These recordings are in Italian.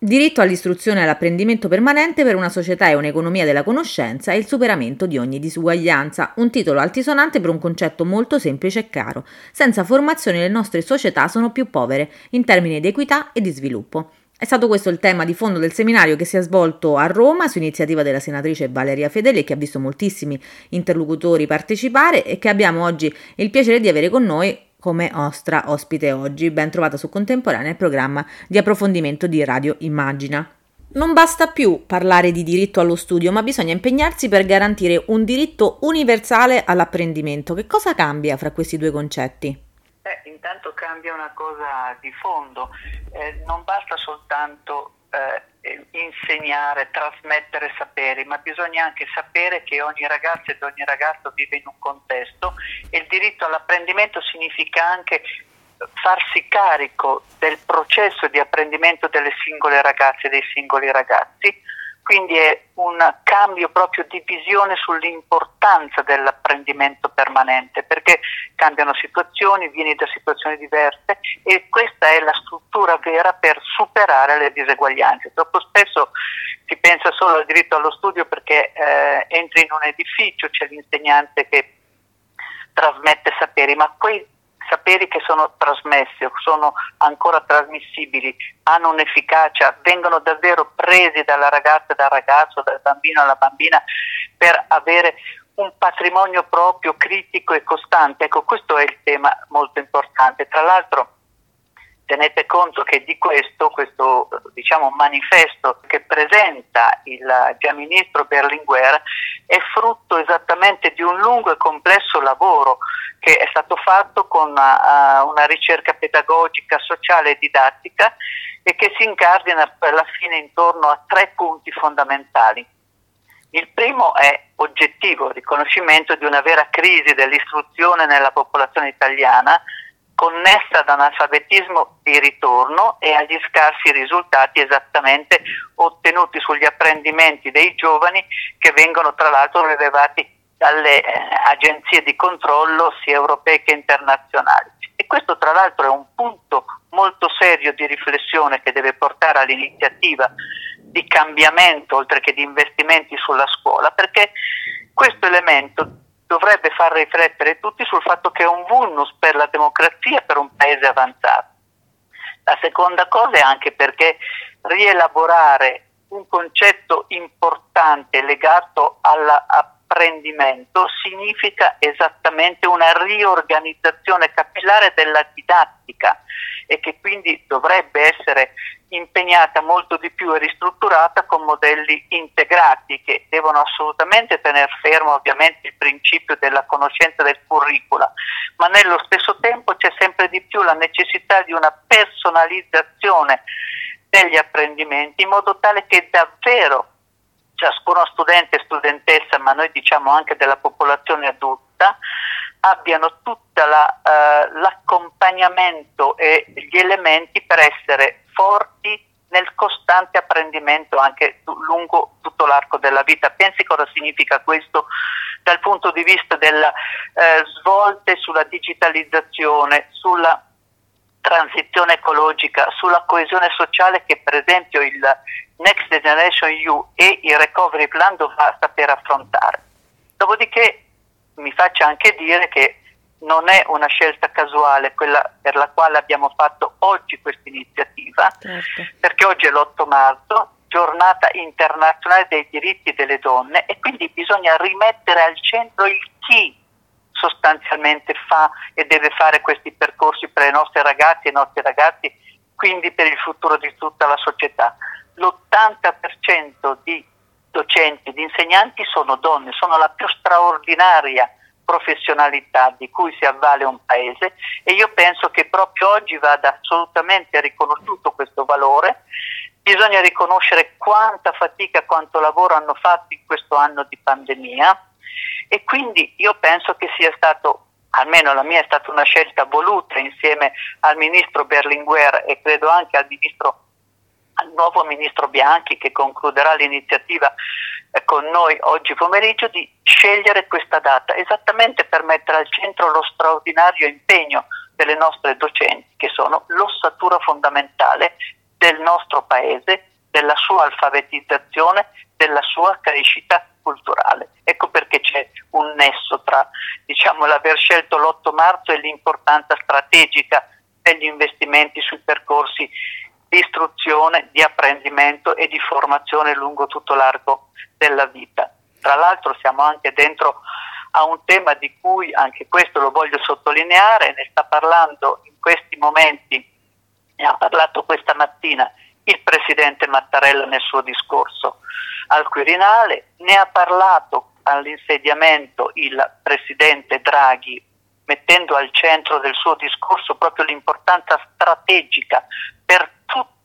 Diritto all'istruzione e all'apprendimento permanente per una società e un'economia della conoscenza e il superamento di ogni disuguaglianza, un titolo altisonante per un concetto molto semplice e caro. Senza formazione le nostre società sono più povere in termini di equità e di sviluppo. È stato questo il tema di fondo del seminario che si è svolto a Roma su iniziativa della senatrice Valeria Fedeli che ha visto moltissimi interlocutori partecipare e che abbiamo oggi il piacere di avere con noi come nostra ospite oggi, ben trovata su Contemporanea, il programma di approfondimento di Radio Immagina. Non basta più parlare di diritto allo studio, ma bisogna impegnarsi per garantire un diritto universale all'apprendimento. Che cosa cambia fra questi due concetti? Eh, intanto cambia una cosa di fondo, eh, non basta soltanto insegnare, trasmettere saperi, ma bisogna anche sapere che ogni ragazzo ed ogni ragazzo vive in un contesto e il diritto all'apprendimento significa anche farsi carico del processo di apprendimento delle singole ragazze e dei singoli ragazzi quindi è un cambio proprio di visione sull'importanza dell'apprendimento permanente, perché cambiano situazioni, vieni da situazioni diverse e questa è la struttura vera per superare le diseguaglianze. Troppo spesso si pensa solo al diritto allo studio perché eh, entri in un edificio, c'è l'insegnante che trasmette saperi, ma quei saperi che sono trasmessi o sono ancora trasmissibili hanno un'efficacia, vengono davvero presi dalla ragazza, dal ragazzo, dal bambino alla bambina per avere un patrimonio proprio critico e costante. Ecco, questo è il tema molto importante. Tra l'altro tenete conto che di questo, questo diciamo, manifesto che presenta il già ministro Berlinguer è frutto esattamente di un lungo e complesso lavoro che è stato fatto con una, uh, una ricerca pedagogica, sociale e didattica e che si incardina alla fine intorno a tre punti fondamentali. Il primo è oggettivo, riconoscimento di una vera crisi dell'istruzione nella popolazione italiana, connessa ad analfabetismo di ritorno e agli scarsi risultati esattamente ottenuti sugli apprendimenti dei giovani che vengono tra l'altro rilevati dalle eh, agenzie di controllo sia europee che internazionali. E questo tra l'altro è un punto molto serio di riflessione che deve portare all'iniziativa di cambiamento oltre che di investimenti sulla scuola, perché questo elemento dovrebbe far riflettere tutti sul fatto che è un vulnus per la democrazia per un paese avanzato. La seconda cosa è anche perché rielaborare un concetto importante legato all'apprendimento significa esattamente una riorganizzazione capillare della didattica e che quindi dovrebbe essere impegnata molto di più e ristrutturata con modelli integrati che devono assolutamente tenere fermo ovviamente il principio della conoscenza del curricula, ma nello stesso tempo c'è sempre di più la necessità di una personalizzazione degli apprendimenti in modo tale che davvero ciascuno studente e studentessa, ma noi diciamo anche della popolazione adulta, abbiano tutto uh, l'accompagnamento e gli elementi per essere forti nel costante apprendimento anche lungo tutto l'arco della vita. Pensi cosa significa questo dal punto di vista delle eh, svolte sulla digitalizzazione, sulla transizione ecologica, sulla coesione sociale che per esempio il Next Generation EU e il Recovery Plan dovrà saper affrontare. Dopodiché mi faccia anche dire che non è una scelta casuale quella per la quale abbiamo fatto oggi questa iniziativa, certo. perché oggi è l'8 marzo, giornata internazionale dei diritti delle donne e quindi bisogna rimettere al centro il chi sostanzialmente fa e deve fare questi percorsi per le nostre ragazze e i nostri ragazzi, quindi per il futuro di tutta la società. L'80% di docenti, di insegnanti sono donne, sono la più straordinaria professionalità di cui si avvale un paese e io penso che proprio oggi vada assolutamente riconosciuto questo valore. Bisogna riconoscere quanta fatica, quanto lavoro hanno fatto in questo anno di pandemia e quindi io penso che sia stato almeno la mia è stata una scelta voluta insieme al ministro Berlinguer e credo anche al ministro al nuovo ministro Bianchi che concluderà l'iniziativa con noi oggi pomeriggio di scegliere questa data esattamente per mettere al centro lo straordinario impegno delle nostre docenti che sono l'ossatura fondamentale del nostro paese, della sua alfabetizzazione, della sua crescita culturale. Ecco perché c'è un nesso tra diciamo, l'aver scelto l'8 marzo e l'importanza strategica degli investimenti sui percorsi di istruzione, di apprendimento e di formazione lungo tutto l'arco della vita. Tra l'altro siamo anche dentro a un tema di cui anche questo lo voglio sottolineare, ne sta parlando in questi momenti, ne ha parlato questa mattina il Presidente Mattarella nel suo discorso al Quirinale, ne ha parlato all'insediamento il Presidente Draghi mettendo al centro del suo discorso proprio l'importanza strategica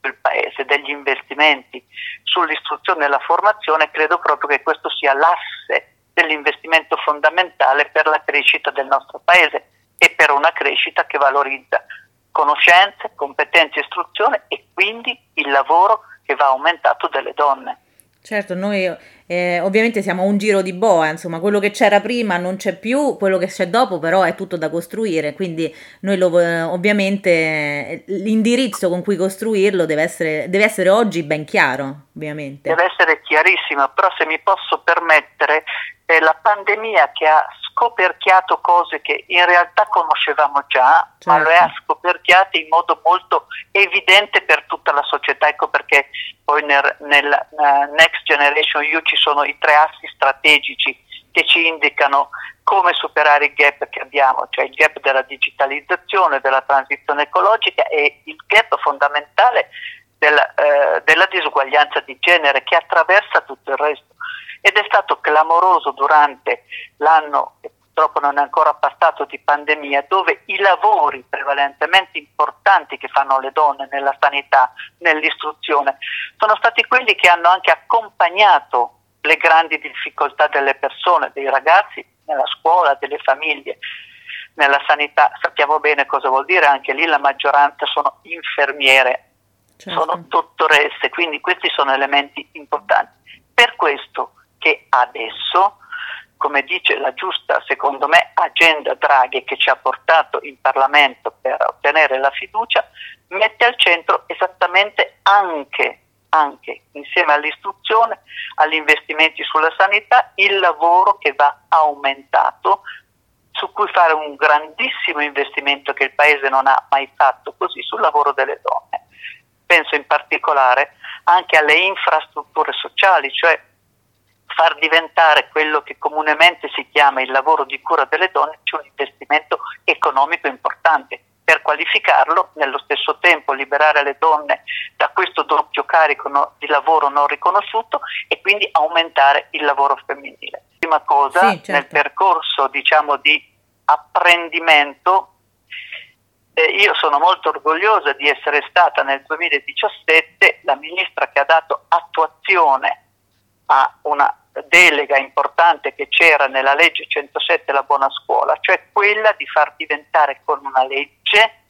il Paese degli investimenti sull'istruzione e la formazione, credo proprio che questo sia l'asse dell'investimento fondamentale per la crescita del nostro Paese e per una crescita che valorizza conoscenze, competenze, istruzione e quindi il lavoro che va aumentato delle donne. Certo, noi eh, ovviamente siamo a un giro di boa, insomma, quello che c'era prima non c'è più, quello che c'è dopo però è tutto da costruire, quindi noi lo, eh, ovviamente l'indirizzo con cui costruirlo deve essere, deve essere oggi ben chiaro, ovviamente. Deve essere chiarissimo, però se mi posso permettere, è la pandemia che ha scoperchiato cose che in realtà conoscevamo già, certo. ma lo ha scoperchiate in modo molto evidente per tutta la società. Ecco perché poi nel, nel uh, Next Generation EU ci sono i tre assi strategici che ci indicano come superare il gap che abbiamo, cioè il gap della digitalizzazione, della transizione ecologica e il gap fondamentale della, eh, della disuguaglianza di genere che attraversa tutto il resto ed è stato clamoroso durante l'anno purtroppo non è ancora passato di pandemia, dove i lavori prevalentemente importanti che fanno le donne nella sanità, nell'istruzione, sono stati quelli che hanno anche accompagnato le grandi difficoltà delle persone, dei ragazzi nella scuola, delle famiglie. Nella sanità sappiamo bene cosa vuol dire, anche lì la maggioranza sono infermiere, certo. sono dottoresse, quindi questi sono elementi importanti. Per questo che adesso, come dice la giusta, secondo me, agenda Draghi che ci ha portato in Parlamento per ottenere la fiducia, mette al centro esattamente anche anche insieme all'istruzione, agli investimenti sulla sanità, il lavoro che va aumentato, su cui fare un grandissimo investimento che il Paese non ha mai fatto così sul lavoro delle donne. Penso in particolare anche alle infrastrutture sociali, cioè far diventare quello che comunemente si chiama il lavoro di cura delle donne c'è un investimento economico importante. Per qualificarlo, nello stesso tempo liberare le donne da questo doppio carico no, di lavoro non riconosciuto e quindi aumentare il lavoro femminile. Prima cosa, sì, certo. nel percorso diciamo, di apprendimento eh, io sono molto orgogliosa di essere stata nel 2017 la ministra che ha dato attuazione a una delega importante che c'era nella legge 107 La buona scuola, cioè quella di far diventare con una legge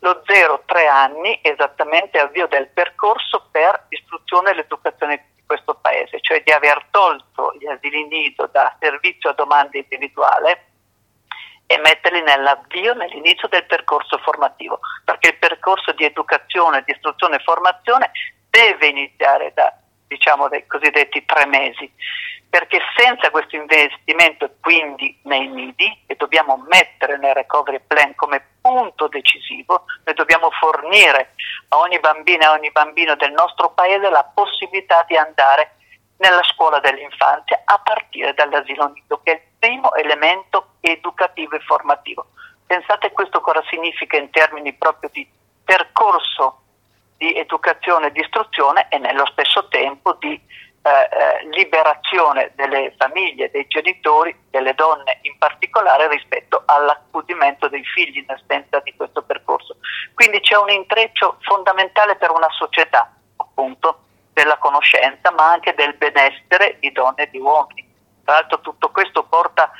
lo 0-3 anni esattamente avvio del percorso per l'istruzione e l'educazione di questo paese, cioè di aver tolto gli asili nido da servizio a domanda individuale e metterli nell'avvio, nell'inizio del percorso formativo, perché il percorso di educazione, di istruzione e formazione deve iniziare da diciamo dei cosiddetti tre mesi, perché senza questo investimento e quindi nei nidi, che dobbiamo mettere nel recovery plan come punto decisivo, noi dobbiamo fornire a ogni bambina e a ogni bambino del nostro paese la possibilità di andare nella scuola dell'infanzia a partire dall'asilo nido, che è il primo elemento educativo e formativo. Pensate questo cosa significa in termini proprio di percorso di educazione e di istruzione e nello stesso tempo di eh, eh, liberazione delle famiglie, dei genitori, delle donne in particolare rispetto all'accudimento dei figli in assenza di questo percorso. Quindi c'è un intreccio fondamentale per una società, appunto, della conoscenza, ma anche del benessere di donne e di uomini. Tra l'altro tutto questo porta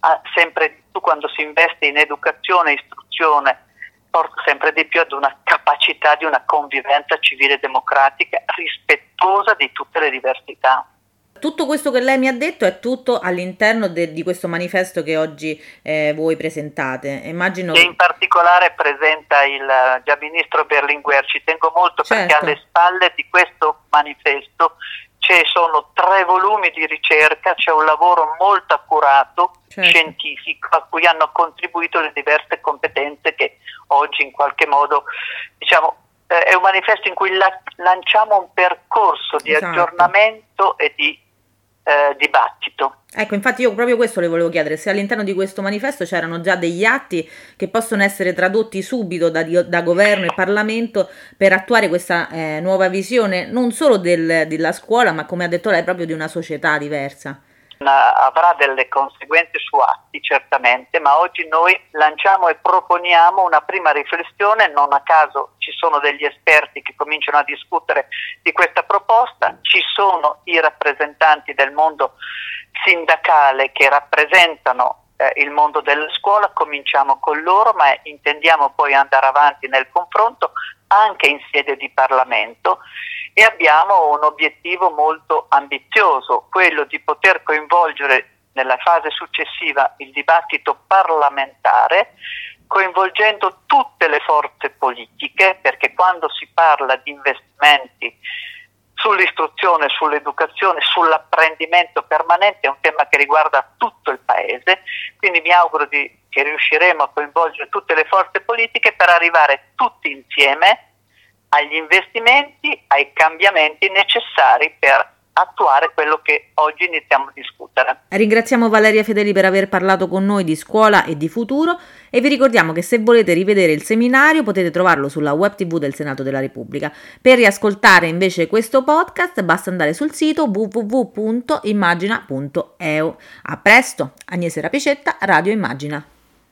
a, sempre di più quando si investe in educazione e istruzione porta sempre di più ad una capacità di una convivenza civile e democratica rispettosa di tutte le diversità. Tutto questo che lei mi ha detto è tutto all'interno de- di questo manifesto che oggi eh, voi presentate. Immagino che in particolare presenta il già ministro Berlinguer. Ci tengo molto certo. perché alle spalle di questo manifesto ci sono tre volumi di ricerca, c'è un lavoro molto accurato, certo. scientifico, a cui hanno contribuito le diverse competenze che oggi in qualche modo diciamo, eh, è un manifesto in cui la- lanciamo un percorso di esatto. aggiornamento e di eh, dibattito. Ecco, infatti io proprio questo le volevo chiedere, se all'interno di questo manifesto c'erano già degli atti che possono essere tradotti subito da, da governo e Parlamento per attuare questa eh, nuova visione non solo del, della scuola, ma come ha detto lei, proprio di una società diversa avrà delle conseguenze su atti certamente, ma oggi noi lanciamo e proponiamo una prima riflessione, non a caso ci sono degli esperti che cominciano a discutere di questa proposta, ci sono i rappresentanti del mondo sindacale che rappresentano eh, il mondo della scuola, cominciamo con loro, ma intendiamo poi andare avanti nel confronto anche in sede di Parlamento e abbiamo un obiettivo molto ambizioso, quello di poter coinvolgere nella fase successiva il dibattito parlamentare coinvolgendo tutte le forze politiche perché quando si parla di investimenti sull'istruzione, sull'educazione, sull'apprendimento permanente è un tema che riguarda tutto il Paese, quindi mi auguro di, che riusciremo a coinvolgere tutte le forze politiche per arrivare tutti insieme agli investimenti, ai cambiamenti necessari per attuare quello che oggi iniziamo a discutere. Ringraziamo Valeria Fedeli per aver parlato con noi di scuola e di futuro e vi ricordiamo che se volete rivedere il seminario potete trovarlo sulla web tv del Senato della Repubblica. Per riascoltare invece questo podcast basta andare sul sito www.immagina.eu. A presto, Agnese Rapicetta, Radio Immagina.